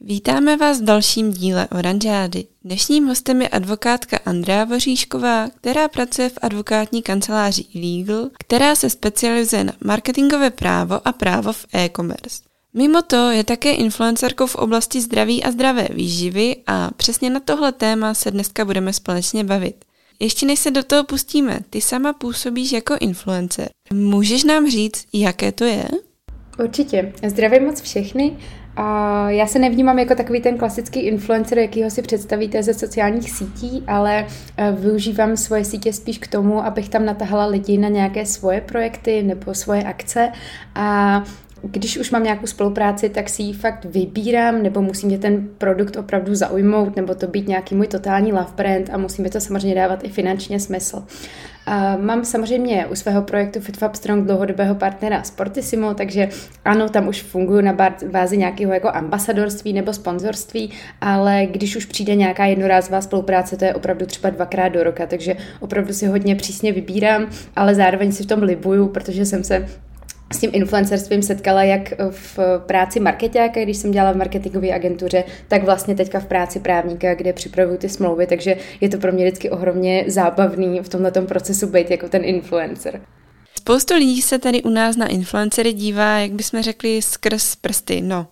Vítáme vás v dalším díle Oranžády. Dnešním hostem je advokátka Andrea Voříšková, která pracuje v advokátní kanceláři Legal, která se specializuje na marketingové právo a právo v e-commerce. Mimo to je také influencerkou v oblasti zdraví a zdravé výživy a přesně na tohle téma se dneska budeme společně bavit. Ještě než se do toho pustíme, ty sama působíš jako influencer. Můžeš nám říct, jaké to je? Určitě. Zdravím moc všechny. A já se nevnímám jako takový ten klasický influencer, jakýho si představíte ze sociálních sítí, ale e, využívám svoje sítě spíš k tomu, abych tam natahala lidi na nějaké svoje projekty nebo svoje akce a když už mám nějakou spolupráci, tak si ji fakt vybírám, nebo musí mě ten produkt opravdu zaujmout, nebo to být nějaký můj totální love brand a musí mi to samozřejmě dávat i finančně smysl. A mám samozřejmě u svého projektu FitFab Strong dlouhodobého partnera Sportissimo, takže ano, tam už funguji na bázi nějakého jako ambasadorství nebo sponzorství, ale když už přijde nějaká jednorázová spolupráce, to je opravdu třeba dvakrát do roka, takže opravdu si hodně přísně vybírám, ale zároveň si v tom libuju, protože jsem se s tím influencerstvím setkala jak v práci marketáka, když jsem dělala v marketingové agentuře, tak vlastně teďka v práci právníka, kde připravuju ty smlouvy, takže je to pro mě vždycky ohromně zábavný v tomhle procesu být jako ten influencer. Spoustu lidí se tady u nás na influencery dívá, jak bychom řekli, skrz prsty. No,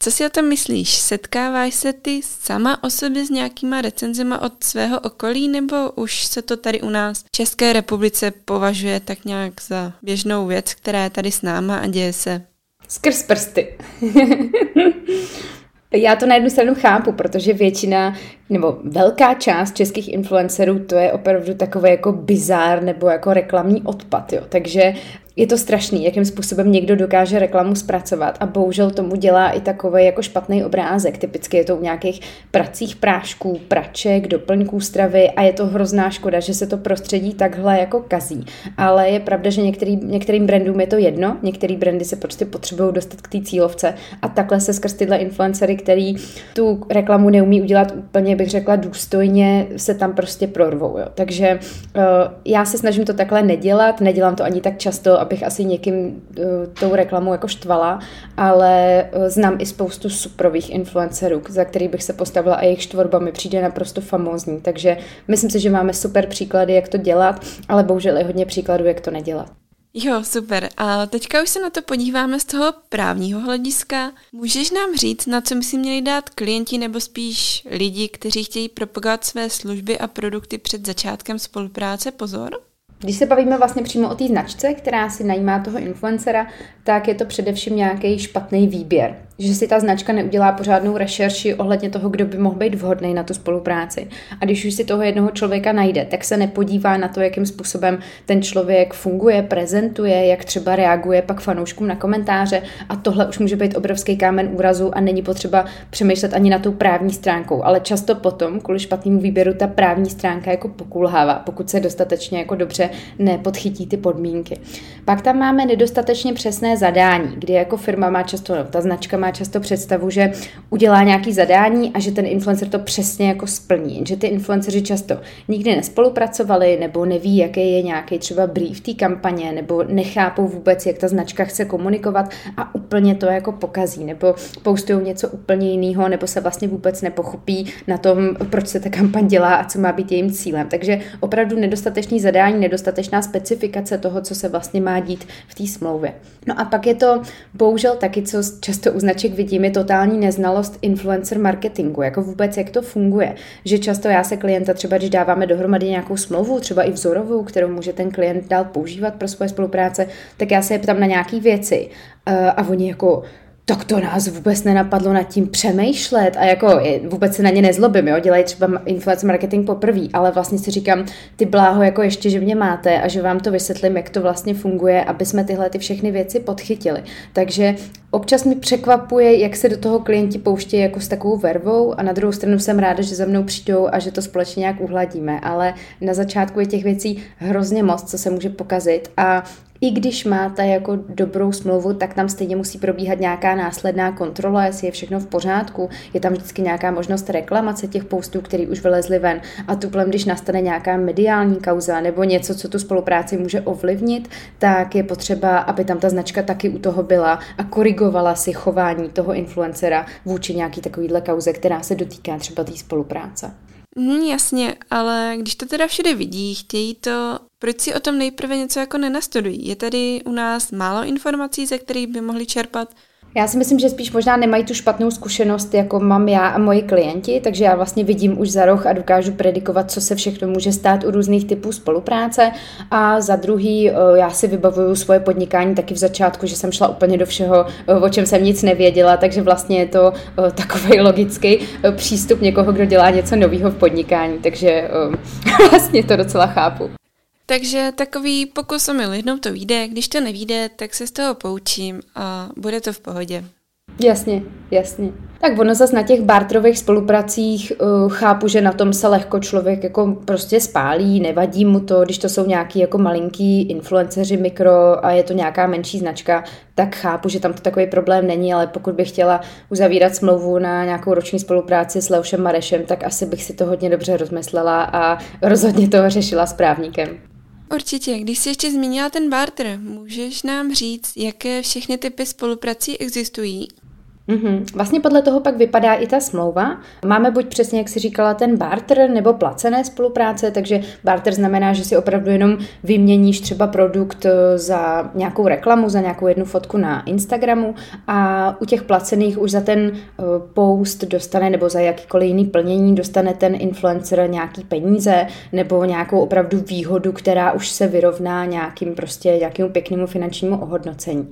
co si o tom myslíš? Setkáváš se ty sama o sobě s nějakýma recenzema od svého okolí, nebo už se to tady u nás v České republice považuje tak nějak za běžnou věc, která je tady s náma a děje se? Skrz prsty. Já to na jednu stranu chápu, protože většina nebo velká část českých influencerů to je opravdu takový jako bizár nebo jako reklamní odpad, jo. Takže je to strašný, jakým způsobem někdo dokáže reklamu zpracovat a bohužel tomu dělá i takový jako špatný obrázek. Typicky je to u nějakých pracích prášků, praček, doplňků stravy a je to hrozná škoda, že se to prostředí takhle jako kazí. Ale je pravda, že některý, některým brandům je to jedno, některý brandy se prostě potřebují dostat k té cílovce a takhle se skrz tyhle influencery, který tu reklamu neumí udělat úplně, bych řekla, důstojně, se tam prostě prorvou. Jo. Takže uh, já se snažím to takhle nedělat, nedělám to ani tak často, abych asi někým uh, tou reklamou jako štvala, ale uh, znám i spoustu suprových influencerů, za který bych se postavila a jejich štvorba mi přijde naprosto famózní. Takže myslím si, že máme super příklady, jak to dělat, ale bohužel je hodně příkladů, jak to nedělat. Jo, super. A teďka už se na to podíváme z toho právního hlediska. Můžeš nám říct, na co by si měli dát klienti nebo spíš lidi, kteří chtějí propagovat své služby a produkty před začátkem spolupráce pozor? Když se bavíme vlastně přímo o té značce, která si najímá toho influencera, tak je to především nějaký špatný výběr že si ta značka neudělá pořádnou rešerši ohledně toho, kdo by mohl být vhodný na tu spolupráci. A když už si toho jednoho člověka najde, tak se nepodívá na to, jakým způsobem ten člověk funguje, prezentuje, jak třeba reaguje pak fanouškům na komentáře. A tohle už může být obrovský kámen úrazu a není potřeba přemýšlet ani na tou právní stránkou. Ale často potom, kvůli špatnému výběru, ta právní stránka jako pokulhává, pokud se dostatečně jako dobře nepodchytí ty podmínky. Pak tam máme nedostatečně přesné zadání, kdy jako firma má často, no, ta značka má má často představu, že udělá nějaký zadání a že ten influencer to přesně jako splní. Že ty influenceři často nikdy nespolupracovali nebo neví, jaký je nějaký třeba brief té kampaně nebo nechápou vůbec, jak ta značka chce komunikovat a úplně to jako pokazí nebo postují něco úplně jiného nebo se vlastně vůbec nepochopí na tom, proč se ta kampaň dělá a co má být jejím cílem. Takže opravdu nedostatečný zadání, nedostatečná specifikace toho, co se vlastně má dít v té smlouvě. No a pak je to bohužel taky, co často uznačí značek vidím, je totální neznalost influencer marketingu, jako vůbec jak to funguje. Že často já se klienta třeba, když dáváme dohromady nějakou smlouvu, třeba i vzorovou, kterou může ten klient dál používat pro svoje spolupráce, tak já se je ptám na nějaké věci. Uh, a oni jako, tak to nás vůbec nenapadlo nad tím přemýšlet a jako vůbec se na ně nezlobím, jo, dělají třeba influencer marketing poprvé, ale vlastně si říkám, ty bláho jako ještě, že mě máte a že vám to vysvětlím, jak to vlastně funguje, aby jsme tyhle ty všechny věci podchytili. Takže občas mi překvapuje, jak se do toho klienti pouštějí jako s takovou vervou a na druhou stranu jsem ráda, že za mnou přijdou a že to společně nějak uhladíme, ale na začátku je těch věcí hrozně moc, co se může pokazit a i když máte jako dobrou smlouvu, tak tam stejně musí probíhat nějaká následná kontrola, jestli je všechno v pořádku. Je tam vždycky nějaká možnost reklamace těch postů, které už vylezly ven. A tuplem, když nastane nějaká mediální kauza nebo něco, co tu spolupráci může ovlivnit, tak je potřeba, aby tam ta značka taky u toho byla a korigovala si chování toho influencera vůči nějaký takovýhle kauze, která se dotýká třeba té spolupráce. Hmm, jasně, ale když to teda všude vidí, chtějí to, proč si o tom nejprve něco jako nenastudují? Je tady u nás málo informací, ze kterých by mohli čerpat? Já si myslím, že spíš možná nemají tu špatnou zkušenost, jako mám já a moji klienti, takže já vlastně vidím už za roh a dokážu predikovat, co se všechno může stát u různých typů spolupráce. A za druhý, eh, já si vybavuju svoje podnikání taky v začátku, že jsem šla úplně do všeho, eh, o čem jsem nic nevěděla, takže vlastně je to eh, takový logický přístup někoho, kdo dělá něco nového v podnikání, takže vlastně to docela chápu. Takže takový pokus o mil, jednou to vyjde, když to nevíde, tak se z toho poučím a bude to v pohodě. Jasně, jasně. Tak ono zase na těch bartrových spolupracích uh, chápu, že na tom se lehko člověk jako prostě spálí, nevadí mu to, když to jsou nějaký jako malinký influenceři mikro a je to nějaká menší značka, tak chápu, že tam to takový problém není, ale pokud bych chtěla uzavírat smlouvu na nějakou roční spolupráci s Leušem Marešem, tak asi bych si to hodně dobře rozmyslela a rozhodně to řešila s právníkem. Určitě, když jsi ještě zmínila ten barter, můžeš nám říct, jaké všechny typy spoluprací existují Mm-hmm. Vlastně podle toho pak vypadá i ta smlouva. Máme buď přesně, jak si říkala, ten barter nebo placené spolupráce, takže barter znamená, že si opravdu jenom vyměníš třeba produkt eh, za nějakou reklamu, za nějakou jednu fotku na Instagramu a u těch placených už za ten eh, post dostane nebo za jakýkoliv jiný plnění dostane ten influencer nějaký peníze nebo nějakou opravdu výhodu, která už se vyrovná nějakým prostě nějakému pěknému finančnímu ohodnocení.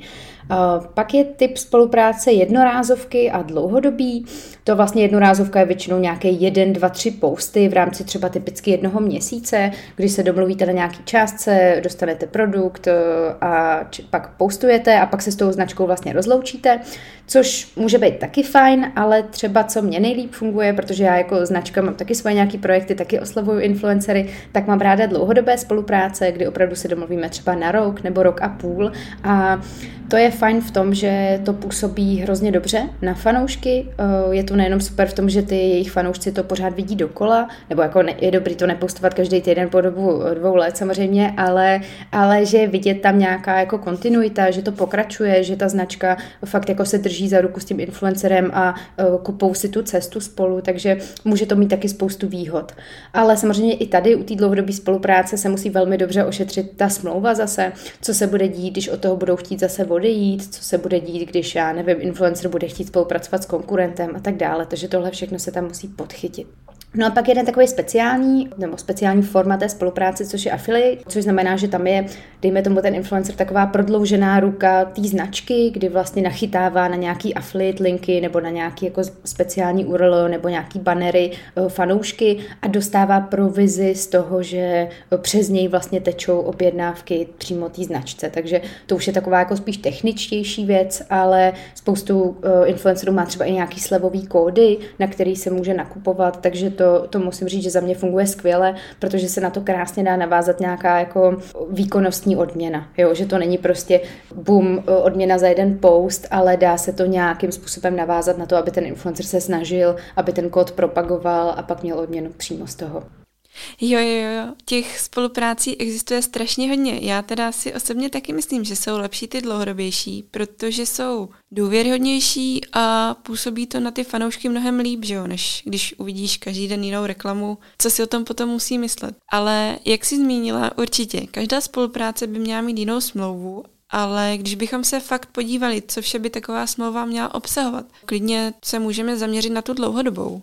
Pak je typ spolupráce jednorázovky a dlouhodobý. To vlastně jednorázovka je většinou nějaké jeden, dva, tři posty v rámci třeba typicky jednoho měsíce, kdy se domluvíte na nějaký částce, dostanete produkt eh, a pak postujete a pak se s tou značkou vlastně rozloučíte, což může být taky fajn, ale třeba co mě nejlíp funguje, protože já jako značka mám taky svoje nějaké projekty, taky oslavuju influencery, tak mám ráda dlouhodobé spolupráce, kdy opravdu se domluvíme třeba na rok nebo rok a půl a to je fajn v tom, že to působí hrozně dobře na fanoušky. Eh, je to nejenom super v tom, že ty jejich fanoušci to pořád vidí dokola, nebo jako je dobrý to nepostovat každý týden po dobu dvou let samozřejmě, ale, ale že vidět tam nějaká jako kontinuita, že to pokračuje, že ta značka fakt jako se drží za ruku s tím influencerem a eh, kupou si tu cestu spolu, takže může to mít taky spoustu výhod. Ale samozřejmě i tady u té dlouhodobé spolupráce se musí velmi dobře ošetřit ta smlouva zase, co se bude dít, když od toho budou chtít zase odejít, co se bude dít, když, já nevím, influencer bude chtít spolupracovat s konkurentem a tak dále. Takže tohle všechno se tam musí podchytit. No a pak jeden takový speciální, nebo speciální forma té spolupráce, což je affiliate, což znamená, že tam je, dejme tomu ten influencer, taková prodloužená ruka té značky, kdy vlastně nachytává na nějaký affiliate linky nebo na nějaký jako speciální URL nebo nějaký banery eh, fanoušky a dostává provizi z toho, že eh, přes něj vlastně tečou objednávky přímo té značce. Takže to už je taková jako spíš techničtější věc, ale spoustu eh, influencerů má třeba i nějaký slevový kódy, na který se může nakupovat, takže to to, to musím říct, že za mě funguje skvěle, protože se na to krásně dá navázat nějaká jako výkonnostní odměna. Jo? Že to není prostě bum, odměna za jeden post, ale dá se to nějakým způsobem navázat na to, aby ten influencer se snažil, aby ten kód propagoval a pak měl odměnu přímo z toho. Jo, jo, jo, těch spoluprácí existuje strašně hodně. Já teda si osobně taky myslím, že jsou lepší ty dlouhodobější, protože jsou důvěryhodnější a působí to na ty fanoušky mnohem líp, že jo, než když uvidíš každý den jinou reklamu, co si o tom potom musí myslet. Ale jak jsi zmínila, určitě, každá spolupráce by měla mít jinou smlouvu ale když bychom se fakt podívali, co vše by taková smlouva měla obsahovat, klidně se můžeme zaměřit na tu dlouhodobou.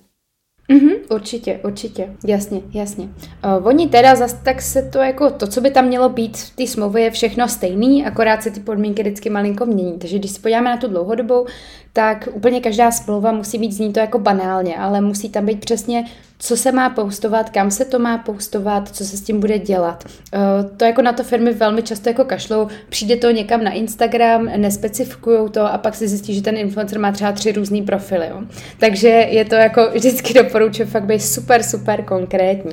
Mm-hmm, určitě, určitě, jasně, jasně. Uh, oni teda zase tak se to jako, to, co by tam mělo být v té smlouvě je všechno stejný, akorát se ty podmínky vždycky malinko mění. Takže když se podíváme na tu dlouhodobou, tak úplně každá smlouva musí být, zní to jako banálně, ale musí tam být přesně, co se má postovat, kam se to má postovat, co se s tím bude dělat. Eh, to jako na to firmy velmi často jako kašlou, přijde to někam na Instagram, nespecifikují to a pak se zjistí, že ten influencer má třeba tři různý profily. Jo. Takže je to jako vždycky doporučuji fakt být super, super konkrétní.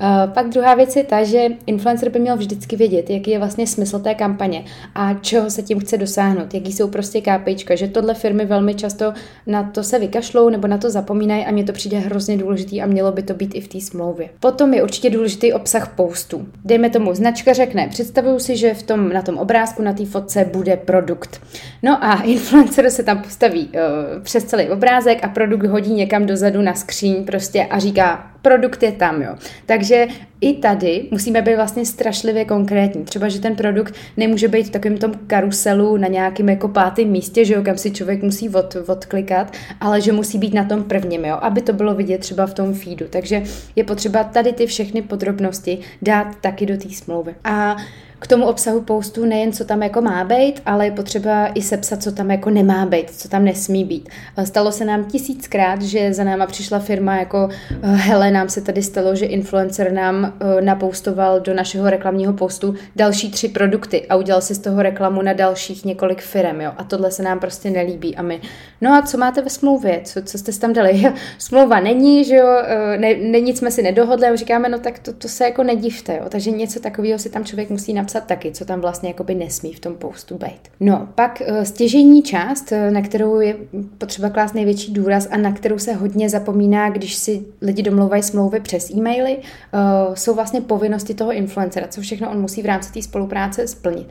Uh, pak druhá věc je ta, že influencer by měl vždycky vědět, jaký je vlastně smysl té kampaně a čeho se tím chce dosáhnout, jaký jsou prostě kápejčka, že tohle firmy velmi často na to se vykašlou nebo na to zapomínají a mně to přijde hrozně důležitý a mělo by to být i v té smlouvě. Potom je určitě důležitý obsah postů. Dejme tomu, značka řekne, představuju si, že v tom, na tom obrázku, na té fotce bude produkt. No a influencer se tam postaví uh, přes celý obrázek a produkt hodí někam dozadu na skříň prostě a říká, produkt je tam, jo. Takže i tady musíme být vlastně strašlivě konkrétní. Třeba, že ten produkt nemůže být v takovém tom karuselu na nějakém jako pátém místě, že jo, kam si člověk musí od, odklikat, ale že musí být na tom prvním, jo, aby to bylo vidět třeba v tom feedu. Takže je potřeba tady ty všechny podrobnosti dát taky do té smlouvy. A k tomu obsahu postu nejen, co tam jako má být, ale je potřeba i sepsat, co tam jako nemá být, co tam nesmí být. Stalo se nám tisíckrát, že za náma přišla firma jako eh, hele, nám se tady stalo, že influencer nám eh, napoustoval do našeho reklamního postu další tři produkty a udělal si z toho reklamu na dalších několik firm, jo. A tohle se nám prostě nelíbí. A my, no a co máte ve smlouvě? Co, co jste tam dali? Smlouva není, že jo, eh, ne, ne, nic jsme si nedohodli a říkáme, no tak to, to se jako nedivte, jo. Takže něco takového si tam člověk musí napsat napsat taky, co tam vlastně jakoby nesmí v tom postu být. No, pak uh, stěžení část, eh, na kterou je potřeba klást největší důraz a na kterou se hodně zapomíná, když si lidi domlouvají smlouvy přes e-maily, uh, jsou vlastně povinnosti toho influencera, co všechno on musí v rámci té spolupráce splnit.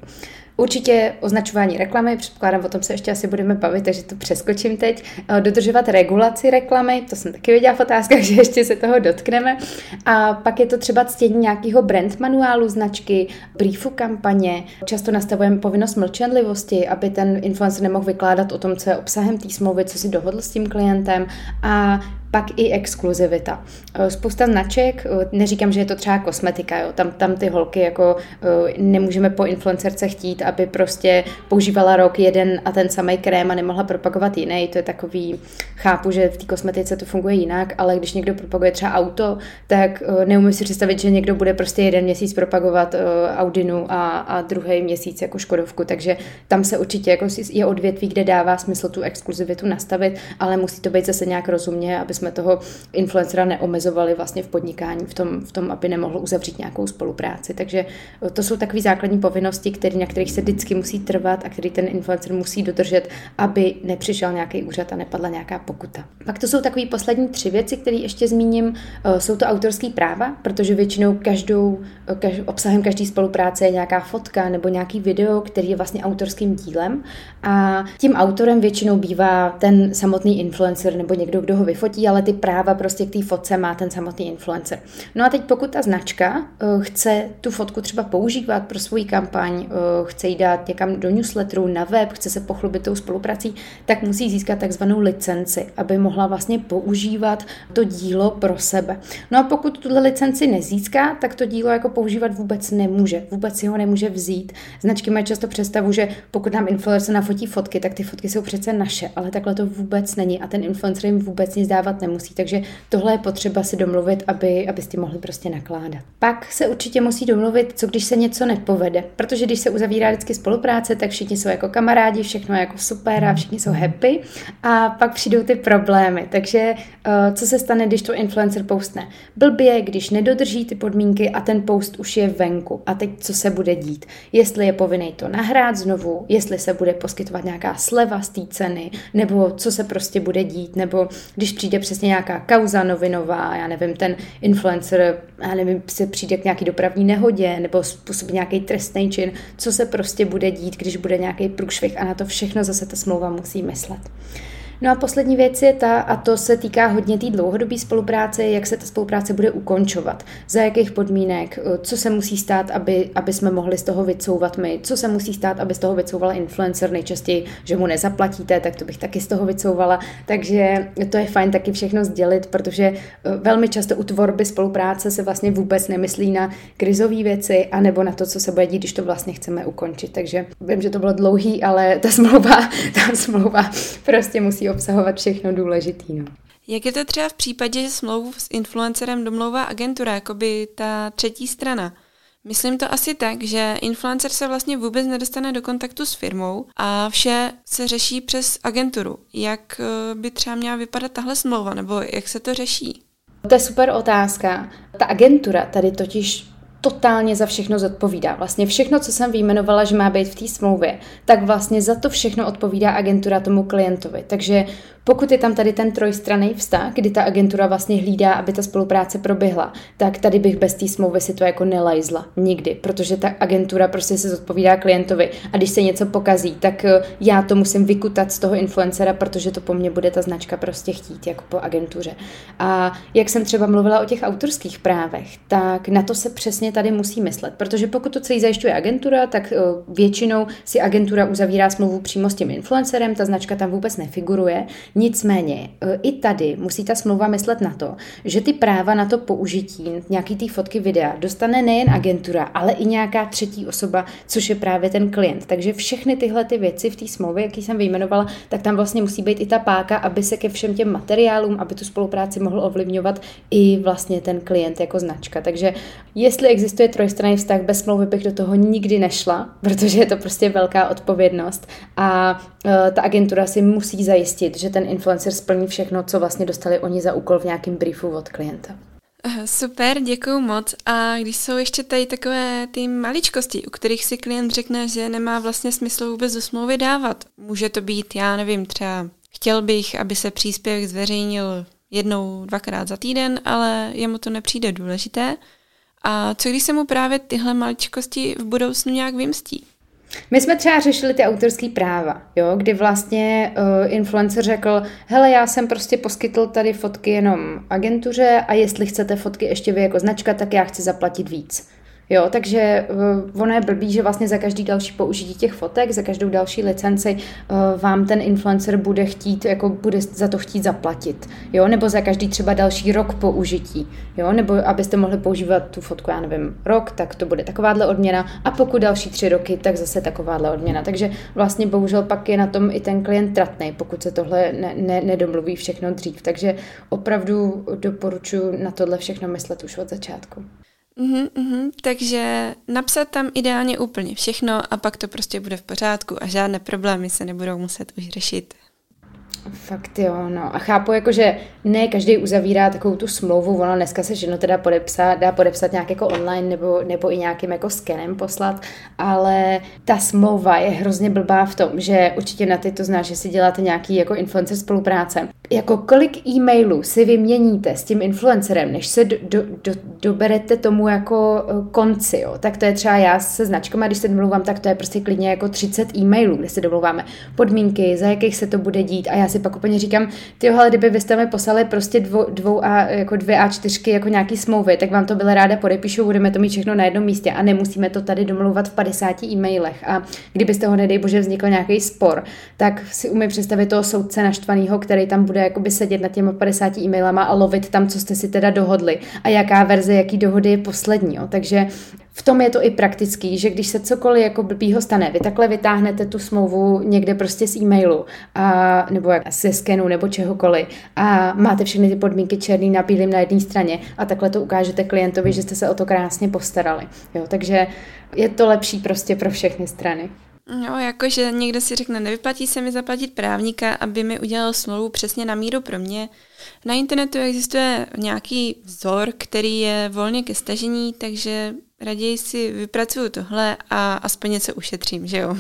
Určitě označování reklamy, předpokládám, o tom se ještě asi budeme bavit, takže to přeskočím teď. Eh, dodržovat regulaci reklamy, to jsem taky viděla v otázkách, že ještě se toho dotkneme. A pak je to třeba ctění nějakého brand manuálu značky, briefu kampaně. Často nastavujeme povinnost mlčenlivosti, aby ten influencer nemohl vykládat o tom, co je obsahem té smlouvy, co si dohodl s tím klientem. A pak i exkluzivita. Eh, spousta značek, eh, neříkám, že je to třeba kosmetika, jo, tam, tam ty holky jako eh, nemůžeme po influencerce chtít, aby prostě používala rok jeden a ten samý krém a nemohla propagovat jiný, to je takový, chápu, že v té kosmetice to funguje jinak, ale když někdo propaguje třeba auto, tak neumím si představit, že někdo bude prostě jeden měsíc propagovat Audinu a, a druhý měsíc jako Škodovku, takže tam se určitě jako je odvětví, kde dává smysl tu exkluzivitu nastavit, ale musí to být zase nějak rozumně, aby jsme toho influencera neomezovali vlastně v podnikání, v tom, v tom aby nemohl uzavřít nějakou spolupráci. Takže to jsou takové základní povinnosti, který, na kterých se vždycky musí trvat a který ten influencer musí dodržet, aby nepřišel nějaký úřad a nepadla nějaká pokuta. Pak to jsou takové poslední tři věci, které ještě zmíním. Eh, jsou to autorské práva, protože většinou každou, eh, kaž, obsahem každé spolupráce je nějaká fotka nebo nějaký video, který je vlastně autorským dílem a tím autorem většinou bývá ten samotný influencer nebo někdo, kdo ho vyfotí, ale ty práva prostě k té fotce má ten samotný influencer. No a teď pokud ta značka uh, chce tu fotku třeba používat pro svůj kampaň, uh, chce ji dát někam do newsletteru, na web, chce se pochlubit tou spoluprací, tak musí získat takzvanou licenci, aby mohla vlastně používat to dílo pro sebe. No a pokud tuhle licenci nezíská, tak to dílo jako používat vůbec nemůže, vůbec si ho nemůže vzít. Značky mají často představu, že pokud nám influencer nafotí fotky, tak ty fotky jsou přece naše, ale takhle to vůbec není a ten influencer jim vůbec nic dávat nemusí. Takže tohle je potřeba si domluvit, aby, aby s tím mohli prostě nakládat. Pak se určitě musí domluvit, co když se něco nepovede, protože když se uzavírá vždycky spolupráce, tak všichni jsou jako kamarádi, všechno je jako super a všichni jsou happy a pak přijdou ty problémy. Takže uh, co se stane, když to influencer postne? Blbě, když nedodrží ty podmínky a ten post už je venku. A teď co se bude dít? Jestli je povinný to nahrát znovu, jestli se bude poskytovat nějaká sleva z té ceny, nebo co se prostě bude dít, nebo když přijde přesně nějaká kauza novinová, já nevím, ten influencer, já nevím, se přijde k nějaký dopravní nehodě, nebo způsobí nějaký trestný čin, co se prostě bude dít, když bude nějaký průšvih a na to všechno zase ta smlouva musí myslet. No a poslední věc je ta, a to se týká hodně té dlouhodobé spolupráce, jak se ta spolupráce bude ukončovat, za jakých podmínek, eh, co se musí stát, aby, aby jsme mohli z toho vycouvat my, co se musí stát, aby z toho vycouval influencer, nejčastěji, že mu nezaplatíte, tak to bych taky z toho vycouvala. Takže to je fajn taky všechno sdělit, protože eh, velmi často u tvorby spolupráce se vlastně vůbec nemyslí na krizové věci, anebo na to, co se bude dít, když to vlastně chceme ukončit. Takže vím, že to bylo dlouhý, ale ta smlouva, ta smlouva prostě musí obsahovat všechno důležitý. No. Jak je to třeba v případě, že smlouvu s influencerem domlouvá agentura, jako by ta třetí strana? Myslím to asi tak, že influencer se vlastně vůbec nedostane do kontaktu s firmou a vše se řeší přes agenturu. Jak eh, by třeba měla vypadat tahle smlouva, nebo jak se to řeší? To je super otázka. Ta agentura tady totiž totálně za všechno zodpovídá. Vlastně všechno, co jsem vyjmenovala, že má být v té smlouvě, tak vlastně za to všechno odpovídá agentura tomu klientovi. Takže pokud je tam tady ten trojstranný vztah, kdy ta agentura vlastně hlídá, aby ta spolupráce proběhla, tak tady bych bez té smlouvy si to jako nelajzla. Nikdy, protože ta agentura prostě se zodpovídá klientovi a když se něco pokazí, tak eh, já to musím vykutat z toho influencera, protože to po mně bude ta značka prostě chtít, jako po agentuře. A jak jsem třeba mluvila o těch autorských právech, tak na to se přesně tady musí myslet, protože pokud to celý zajišťuje agentura, tak eh, většinou si agentura uzavírá smlouvu přímo s tím influencerem, ta značka tam vůbec nefiguruje. Nicméně e, i tady musí ta smlouva myslet na to, že ty práva na to použití nějaký ty fotky videa dostane nejen agentura, ale i nějaká třetí osoba, což je právě ten klient. Takže všechny tyhle ty věci v té smlouvě, jaký jsem vyjmenovala, tak tam vlastně musí být i ta páka, aby se ke všem těm materiálům, aby tu spolupráci mohl ovlivňovat i vlastně ten klient jako značka. Takže jestli existuje trojstranný vztah bez smlouvy, bych do toho nikdy nešla, protože je to prostě velká odpovědnost a e, ta agentura si musí zajistit, že ten influencer splní všechno, co vlastně dostali oni za úkol v nějakém briefu od klienta. Super, děkuji moc. A když jsou ještě tady takové ty maličkosti, u kterých si klient řekne, že nemá vlastně smysl vůbec do smlouvy dávat, může to být, já nevím, třeba chtěl bych, aby se příspěvek zveřejnil jednou, dvakrát za týden, ale jemu to nepřijde důležité. A co když se mu právě tyhle maličkosti v budoucnu nějak vymstí? My jsme třeba řešili ty autorské práva, jo, kdy vlastně uh, influencer řekl, hele, já jsem prostě poskytl tady fotky jenom agentuře a jestli chcete fotky ještě vy jako značka, tak já chci zaplatit víc. Jo, takže uh, ono je blbý, že vlastně za každý další použití těch fotek, za každou další licenci uh, vám ten influencer bude chtít, jako bude za to chtít zaplatit. Jo, nebo za každý třeba další rok použití. Jo, nebo abyste mohli používat tu fotku, já nevím, rok, tak to bude takováhle odměna a pokud další tři roky, tak zase takováhle odměna. Takže vlastně bohužel pak je na tom i ten klient tratný, pokud se tohle ne, ne, nedomluví všechno dřív. Takže opravdu doporučuji na tohle všechno myslet už od začátku. Uhum, uhum. Takže napsat tam ideálně úplně všechno a pak to prostě bude v pořádku a žádné problémy se nebudou muset už řešit. Fakt jo, no. A chápu, jako, že ne každý uzavírá takovou tu smlouvu, ono dneska se ženo teda podepsat, dá podepsat nějak jako online nebo, nebo i nějakým jako skenem poslat, ale ta smlouva je hrozně blbá v tom, že určitě na ty to znáš, že si děláte nějaký jako influencer spolupráce. Jako kolik e-mailů si vyměníte s tím influencerem, než se do, do, do, doberete tomu jako eh, konci, jo. Tak to je třeba já se značkama, když se domluvám, tak to je prostě klidně jako 30 e-mailů, kde se domluváme podmínky, za jakých se to bude dít a já si pak úplně říkám, ty ale kdyby byste mi poslali prostě dvou, dvou a, jako dvě a čtyřky jako nějaký smlouvy, tak vám to byla ráda podepíšu, budeme to mít všechno na jednom místě a nemusíme to tady domluvat v 50 e-mailech. A kdybyste ho, nedej bože, vznikl nějaký spor, tak si umím představit toho soudce naštvaného, který tam bude jakoby sedět nad těmi 50 e-mailama a lovit tam, co jste si teda dohodli a jaká verze, jaký dohody je poslední. Jo. Takže v tom je to i praktický, že když se cokoliv jako blbýho stane, vy takhle vytáhnete tu smlouvu někde prostě z e-mailu a, nebo ze skenu nebo čehokoliv a máte všechny ty podmínky černý na bílým na jedné straně a takhle to ukážete klientovi, že jste se o to krásně postarali. Jo, takže je to lepší prostě pro všechny strany. No, jakože někdo si řekne, nevyplatí se mi zaplatit právníka, aby mi udělal smlouvu přesně na míru pro mě. Na internetu existuje nějaký vzor, který je volně ke stažení, takže raději si vypracuju tohle a aspoň něco ušetřím, že jo?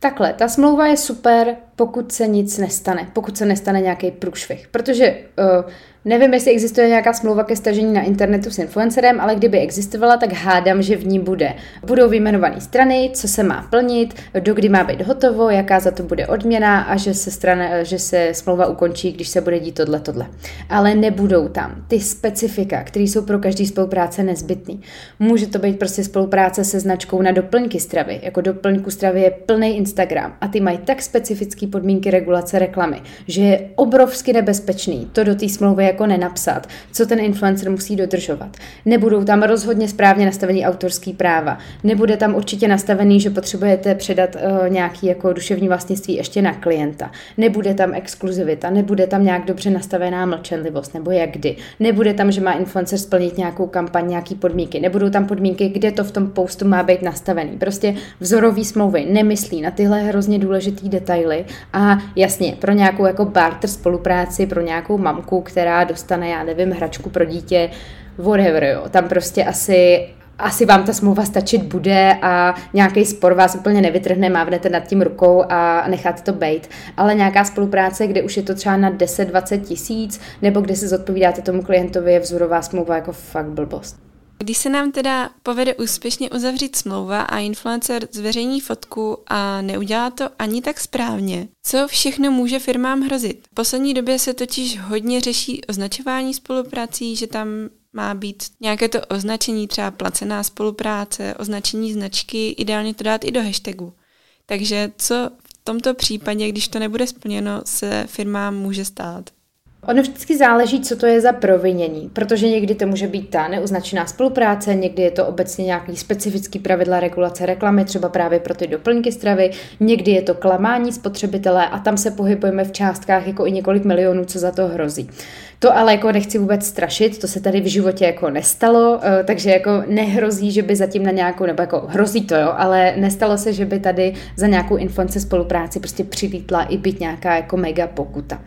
Takhle, ta smlouva je super, pokud se nic nestane, pokud se nestane nějaký průšvih, protože uh, Nevím, jestli existuje nějaká smlouva ke stažení na internetu s influencerem, ale kdyby existovala, tak hádám, že v ní bude. Budou vyjmenované strany, co se má plnit, do kdy má být hotovo, jaká za to bude odměna a že se, strana, že se smlouva ukončí, když se bude dít tohle, tohle. Ale nebudou tam ty specifika, které jsou pro každý spolupráce nezbytné. Může to být prostě spolupráce se značkou na doplňky stravy. Jako doplňku stravy je plný Instagram a ty mají tak specifické podmínky regulace reklamy, že je obrovsky nebezpečný to do té smlouvy jako nenapsat, co ten influencer musí dodržovat. Nebudou tam rozhodně správně nastavený autorský práva. Nebude tam určitě nastavený, že potřebujete předat uh, nějaký jako duševní vlastnictví ještě na klienta. Nebude tam exkluzivita, nebude tam nějak dobře nastavená mlčenlivost nebo jak kdy. Nebude tam, že má influencer splnit nějakou kampaň, nějaký podmínky. Nebudou tam podmínky, kde to v tom postu má být nastavený. Prostě vzorový smlouvy nemyslí na tyhle hrozně důležité detaily A jasně, pro nějakou jako barter spolupráci, pro nějakou mamku, která dostane, já nevím, hračku pro dítě, whatever, jo. Tam prostě asi asi vám ta smlouva stačit bude a nějaký spor vás úplně nevytrhne, mávnete nad tím rukou a necháte to bejt. Ale nějaká spolupráce, kde už je to třeba na 10-20 tisíc, nebo kde se zodpovídáte tomu klientovi, je vzorová smlouva jako fakt blbost. Když se nám teda povede úspěšně uzavřít smlouva a influencer zveřejní fotku a neudělá to ani tak správně, co všechno může firmám hrozit? V poslední době se totiž hodně řeší označování spoluprací, že tam má být nějaké to označení, třeba placená spolupráce, označení značky, ideálně to dát i do hashtagu. Takže co v tomto případě, když to nebude splněno, se firmám může stát? Ono vždycky záleží, co to je za provinění, protože někdy to může být ta neuznačená spolupráce, někdy je to obecně nějaký specifický pravidla regulace reklamy, třeba právě pro ty doplňky stravy, někdy je to klamání spotřebitele a tam se pohybujeme v částkách jako i několik milionů, co za to hrozí. To ale jako nechci vůbec strašit, to se tady v životě jako nestalo, eh, takže jako nehrozí, že by zatím na nějakou, nebo jako hrozí to jo, ale nestalo se, že by tady za nějakou influence spolupráci prostě přilítla i být nějaká jako mega pokuta.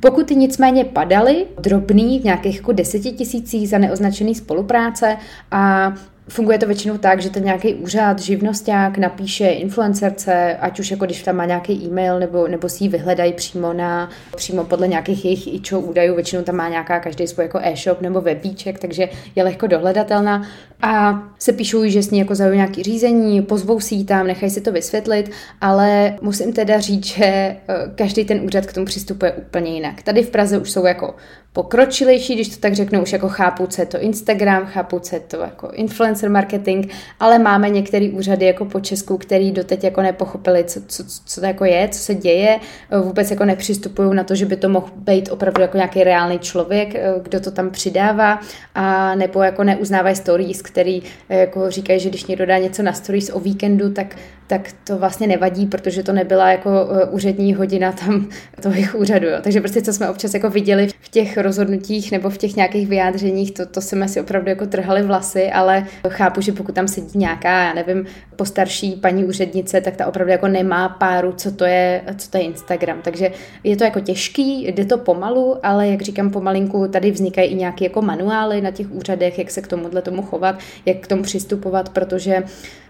Pokuty nicméně padaly, drobný, v nějakých jako deseti tisících za neoznačený spolupráce a Funguje to většinou tak, že ten nějaký úřad, živnosták napíše influencerce, ať už jako když tam má nějaký e-mail, nebo, nebo si ji vyhledají přímo, na, přímo podle nějakých jejich ičo údajů, většinou tam má nějaká každý svůj jako e-shop nebo webíček, takže je lehko dohledatelná a se píšou, že s ní jako zaují nějaký řízení, pozvou si ji tam, nechají si to vysvětlit, ale musím teda říct, že eh, každý ten úřad k tomu přistupuje úplně jinak. Tady v Praze už jsou jako pokročilejší, když to tak řeknu, už jako chápu, co je to Instagram, chápu, co je to jako influencer marketing, ale máme některé úřady jako po Česku, který doteď jako nepochopili, co, co, co to jako je, co se děje, vůbec jako nepřistupují na to, že by to mohl být opravdu jako nějaký reálný člověk, kdo to tam přidává a nebo jako neuznávají stories, který jako říkají, že když někdo dá něco na stories o víkendu, tak tak to vlastně nevadí, protože to nebyla jako e, úřední hodina tam toho jejich úřadu. Jo. Takže prostě co jsme občas jako viděli v těch rozhodnutích nebo v těch nějakých vyjádřeních, to, to jsme si opravdu jako trhali vlasy, ale chápu, že pokud tam sedí nějaká, já nevím, postarší paní úřednice, tak ta opravdu jako nemá páru, co to je, co to je Instagram. Takže je to jako těžký, jde to pomalu, ale jak říkám pomalinku, tady vznikají i nějaké jako manuály na těch úřadech, jak se k tomuhle tomu chovat, jak k tomu přistupovat, protože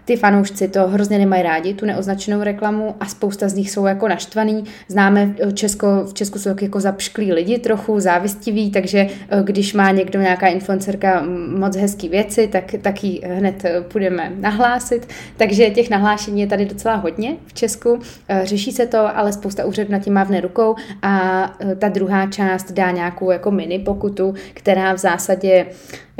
ty fanoušci to hrozně nemají rádi, tu neoznačenou reklamu a spousta z nich jsou jako naštvaný. Známe eh, Česko, v Česku jsou jako zapšklí lidi trochu, závistiví, takže eh, když má někdo nějaká influencerka moc hezký věci, tak, tak ji hned eh, půjdeme nahlásit. Takže těch nahlášení je tady docela hodně v Česku. Řeší se to, ale spousta úřadů na tím mávne rukou a ta druhá část dá nějakou jako mini pokutu, která v zásadě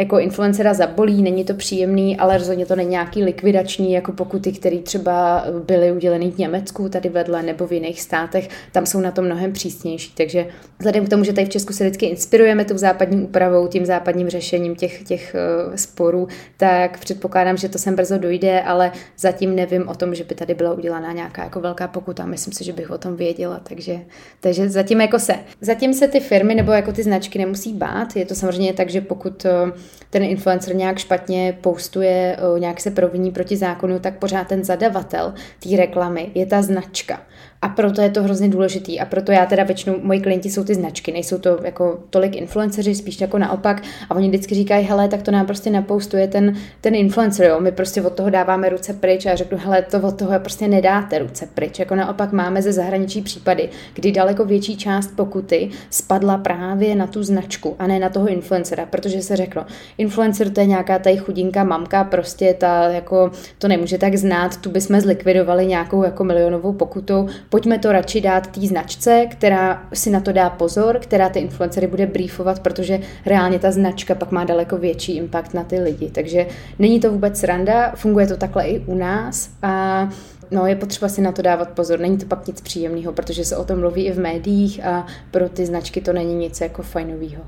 jako influencera zabolí, není to příjemný, ale rozhodně to není nějaký likvidační, jako pokuty, které třeba byly uděleny v Německu tady vedle nebo v jiných státech, tam jsou na to mnohem přísnější. Takže vzhledem k tomu, že tady v Česku se vždycky inspirujeme tou západní úpravou, tím západním řešením těch, těch uh, sporů, tak předpokládám, že to sem brzo dojde, ale zatím nevím o tom, že by tady byla udělaná nějaká jako velká pokuta. Myslím si, že bych o tom věděla, takže, takže zatím jako se. Zatím se ty firmy nebo jako ty značky nemusí bát. Je to samozřejmě tak, že pokud uh, ten influencer nějak špatně postuje, nějak se proviní proti zákonu, tak pořád ten zadavatel té reklamy je ta značka. A proto je to hrozně důležitý. A proto já teda většinou, moji klienti jsou ty značky, nejsou to jako tolik influenceři, spíš jako naopak. A oni vždycky říkají, hele, tak to nám prostě napoustuje ten, ten influencer, jo. My prostě od toho dáváme ruce pryč a já řeknu, hele, to od toho prostě nedáte ruce pryč. Jako naopak máme ze zahraničí případy, kdy daleko větší část pokuty spadla právě na tu značku a ne na toho influencera, protože se řeklo, influencer to je nějaká tady chudinka mamka, prostě ta jako to nemůže tak znát, tu bychom zlikvidovali nějakou jako milionovou pokutou, pojďme to radši dát té značce, která si na to dá pozor, která ty influencery bude briefovat, protože reálně ta značka pak má daleko větší impact na ty lidi. Takže není to vůbec sranda, funguje to takhle i u nás a no, je potřeba si na to dávat pozor. Není to pak nic příjemného, protože se o tom mluví i v médiích a pro ty značky to není nic jako fajnového.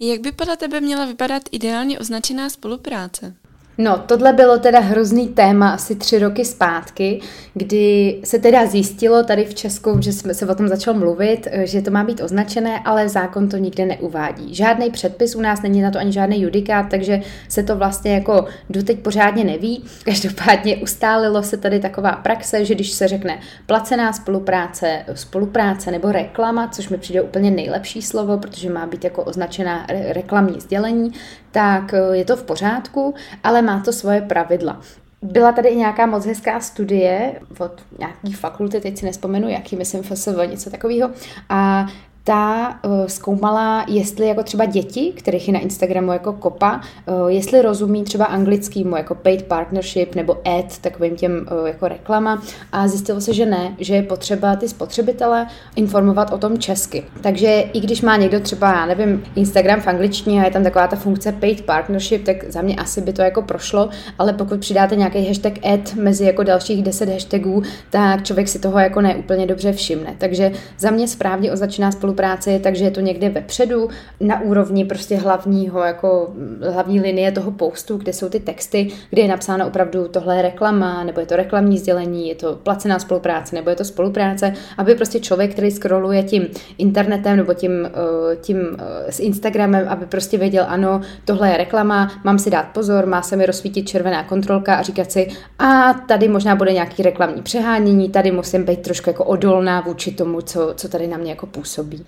Jak by podle tebe měla vypadat ideálně označená spolupráce? No, tohle bylo teda hrozný téma asi tři roky zpátky, kdy se teda zjistilo tady v Česku, že jsme se o tom začal mluvit, že to má být označené, ale zákon to nikde neuvádí. Žádný předpis u nás není na to ani žádný judikát, takže se to vlastně jako doteď pořádně neví. Každopádně ustálilo se tady taková praxe, že když se řekne placená spolupráce, spolupráce nebo reklama, což mi přijde úplně nejlepší slovo, protože má být jako označená reklamní sdělení, tak eh, je to v pořádku, ale má to svoje pravidla. Byla tady i nějaká moc hezká studie od nějaký fakulty, teď si nespomenu, jaký, myslím FSV, něco takového. A ta uh, zkoumala, jestli jako třeba děti, kterých je na Instagramu jako kopa, uh, jestli rozumí třeba anglickýmu jako paid partnership nebo ad, takovým těm uh, jako reklama a zjistilo se, že ne, že je potřeba ty spotřebitele informovat o tom česky. Takže i když má někdo třeba, já nevím, Instagram v angličtině a je tam taková ta funkce paid partnership, tak za mě asi by to jako prošlo, ale pokud přidáte nějaký hashtag ad mezi jako dalších 10 hashtagů, tak člověk si toho jako neúplně dobře všimne. Takže za mě správně označená spolupráce spolupráce je tak, že je to někde vepředu, na úrovni prostě hlavního, jako hlavní linie toho postu, kde jsou ty texty, kde je napsáno opravdu tohle je reklama, nebo je to reklamní sdělení, je to placená spolupráce, nebo je to spolupráce, aby prostě člověk, který scrolluje tím internetem nebo tím, eh, tím eh, s Instagramem, aby prostě věděl, ano, tohle je reklama, mám si dát pozor, má se mi rozsvítit červená kontrolka a říkat si, a tady možná bude nějaký reklamní přehánění, tady musím být trošku jako odolná vůči tomu, co, co tady na mě jako působí.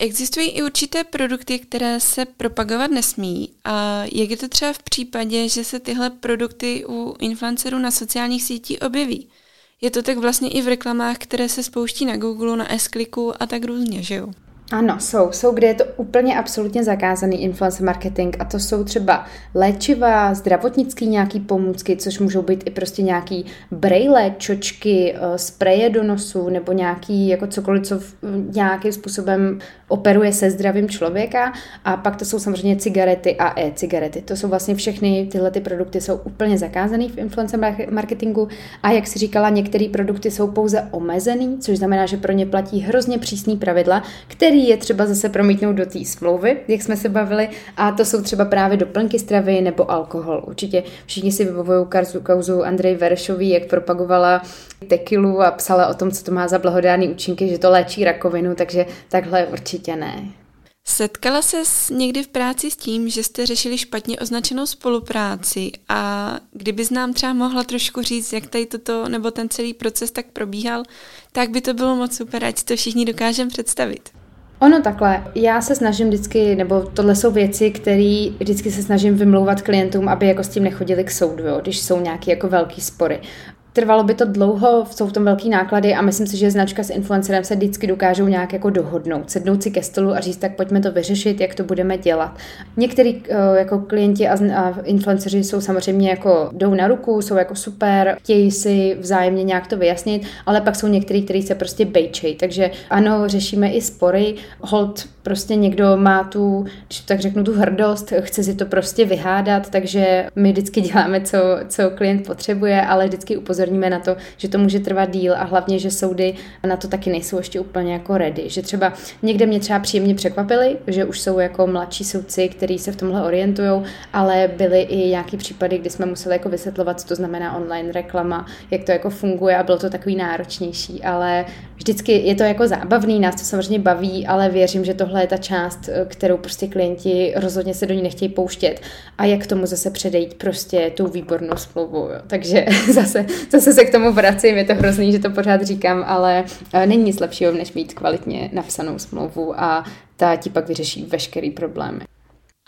Existují i určité produkty, které se propagovat nesmí. A jak je to třeba v případě, že se tyhle produkty u influencerů na sociálních sítích objeví? Je to tak vlastně i v reklamách, které se spouští na Google, na s a tak různě, že jo? Ano, jsou. Jsou, kde je to úplně absolutně zakázaný influencer marketing a to jsou třeba léčiva, zdravotnický nějaký pomůcky, což můžou být i prostě nějaký brejle, čočky, eh, spreje do nosu nebo nějaký jako cokoliv, co nějakým způsobem operuje se zdravím člověka a pak to jsou samozřejmě cigarety a e-cigarety. To jsou vlastně všechny tyhle ty produkty jsou úplně zakázané v influencer marketingu a jak si říkala, některé produkty jsou pouze omezený, což znamená, že pro ně platí hrozně přísný pravidla, který je třeba zase promítnout do té smlouvy, jak jsme se bavili, a to jsou třeba právě doplňky stravy nebo alkohol. Určitě všichni si vybavují kauzu, kauzu Andrej Verešový, jak propagovala tekilu a psala o tom, co to má za blahodárné účinky, že to léčí rakovinu, takže takhle určitě ne. Setkala se někdy v práci s tím, že jste řešili špatně označenou spolupráci a kdyby nám třeba mohla trošku říct, jak tady toto nebo ten celý proces tak probíhal, tak by to bylo moc super, ať to všichni dokážeme představit. Ono takhle, já se snažím vždycky, nebo tohle jsou věci, které vždycky se snažím vymlouvat klientům, aby jako s tím nechodili k soudu, jo, když jsou nějaké jako velké spory. Trvalo by to dlouho, jsou v tom velký náklady a myslím si, že značka s influencerem se vždycky dokážou nějak jako dohodnout, sednout si ke stolu a říct, tak pojďme to vyřešit, jak to budeme dělat. Některý uh, jako klienti a, a influenceři jsou samozřejmě jako jdou na ruku, jsou jako super, chtějí si vzájemně nějak to vyjasnit, ale pak jsou některý, kteří se prostě bejčej. Takže ano, řešíme i spory. Hold prostě někdo má tu, když tak řeknu, tu hrdost, chce si to prostě vyhádat, takže my vždycky děláme, co, co klient potřebuje, ale vždycky upozorníme na to, že to může trvat díl a hlavně, že soudy na to taky nejsou ještě úplně jako ready. Že třeba někde mě třeba příjemně překvapili, že už jsou jako mladší soudci, kteří se v tomhle orientují, ale byly i nějaký případy, kdy jsme museli jako vysvětlovat, co to znamená online reklama, jak to jako funguje a bylo to takový náročnější, ale vždycky je to jako zábavný, nás to samozřejmě baví, ale věřím, že tohle tohle je ta část, eh, kterou prostě klienti rozhodně se do ní nechtějí pouštět. A jak k tomu zase předejít prostě tou výbornou smlouvou. Jo. Takže zase, zase se k tomu vracím, je to hrozný, že to pořád říkám, ale eh, není nic lepšího, než mít kvalitně napsanou smlouvu a ta ti pak vyřeší veškerý problémy.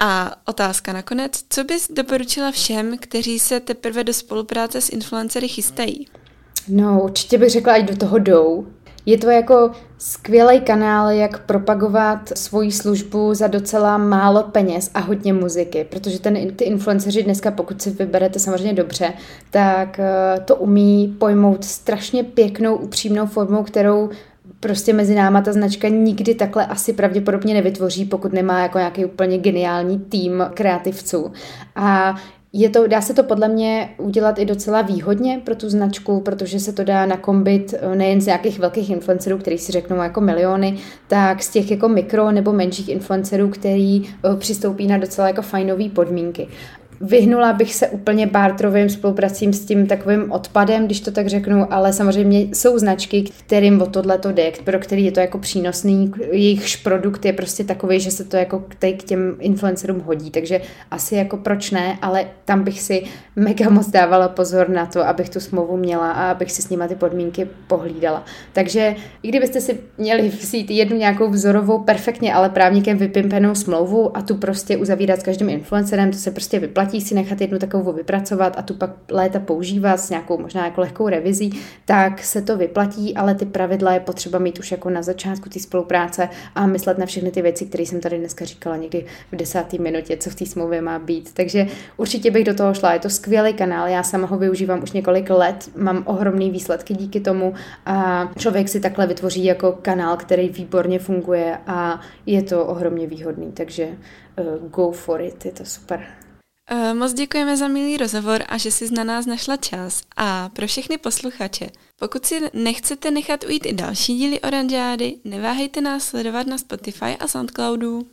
A otázka nakonec, co bys doporučila všem, kteří se teprve do spolupráce s influencery chystají? No, určitě bych řekla, ať do toho jdou, je to jako skvělý kanál, jak propagovat svoji službu za docela málo peněz a hodně muziky, protože ten, ty influenceři dneska, pokud si vyberete samozřejmě dobře, tak eh, to umí pojmout strašně pěknou, upřímnou formou, kterou prostě mezi náma ta značka nikdy takhle asi pravděpodobně nevytvoří, pokud nemá jako nějaký úplně geniální tým kreativců. A je to, dá se to podle mě udělat i docela výhodně pro tu značku, protože se to dá nakombit eh, nejen z nějakých velkých influencerů, který si řeknou jako miliony, tak z těch jako mikro nebo menších influencerů, který eh, přistoupí na docela jako fajnové podmínky. Vyhnula bych se úplně bartrovým spolupracím s tím takovým odpadem, když to tak řeknu, ale samozřejmě jsou značky, kterým o tohle to jde, pro který je to jako přínosný, jejichž produkt je prostě takový, že se to jako k těm influencerům hodí, takže asi jako proč ne, ale tam bych si mega moc dávala pozor na to, abych tu smlouvu měla a abych si s nima ty podmínky pohlídala. Takže i kdybyste si měli vzít jednu nějakou vzorovou, perfektně ale právníkem vypimpenou smlouvu a tu prostě uzavírat s každým influencerem, to se prostě vyplatí si nechat jednu takovou vypracovat a tu pak léta používat s nějakou možná jako lehkou revizí, tak se to vyplatí, ale ty pravidla je potřeba mít už jako na začátku té spolupráce a myslet na všechny ty věci, které jsem tady dneska říkala někdy v desáté minutě, co v té smlouvě má být. Takže určitě bych do toho šla. Je to skvělý kanál, já sama ho využívám už několik let, mám ohromný výsledky díky tomu a člověk si takhle vytvoří jako kanál, který výborně funguje a je to ohromně výhodný, takže uh, go for it, je to super. Uh, moc děkujeme za milý rozhovor a že jsi na nás našla čas. A pro všechny posluchače, pokud si nechcete nechat ujít i další díly Oranžády, neváhejte nás sledovat na Spotify a Soundcloudu.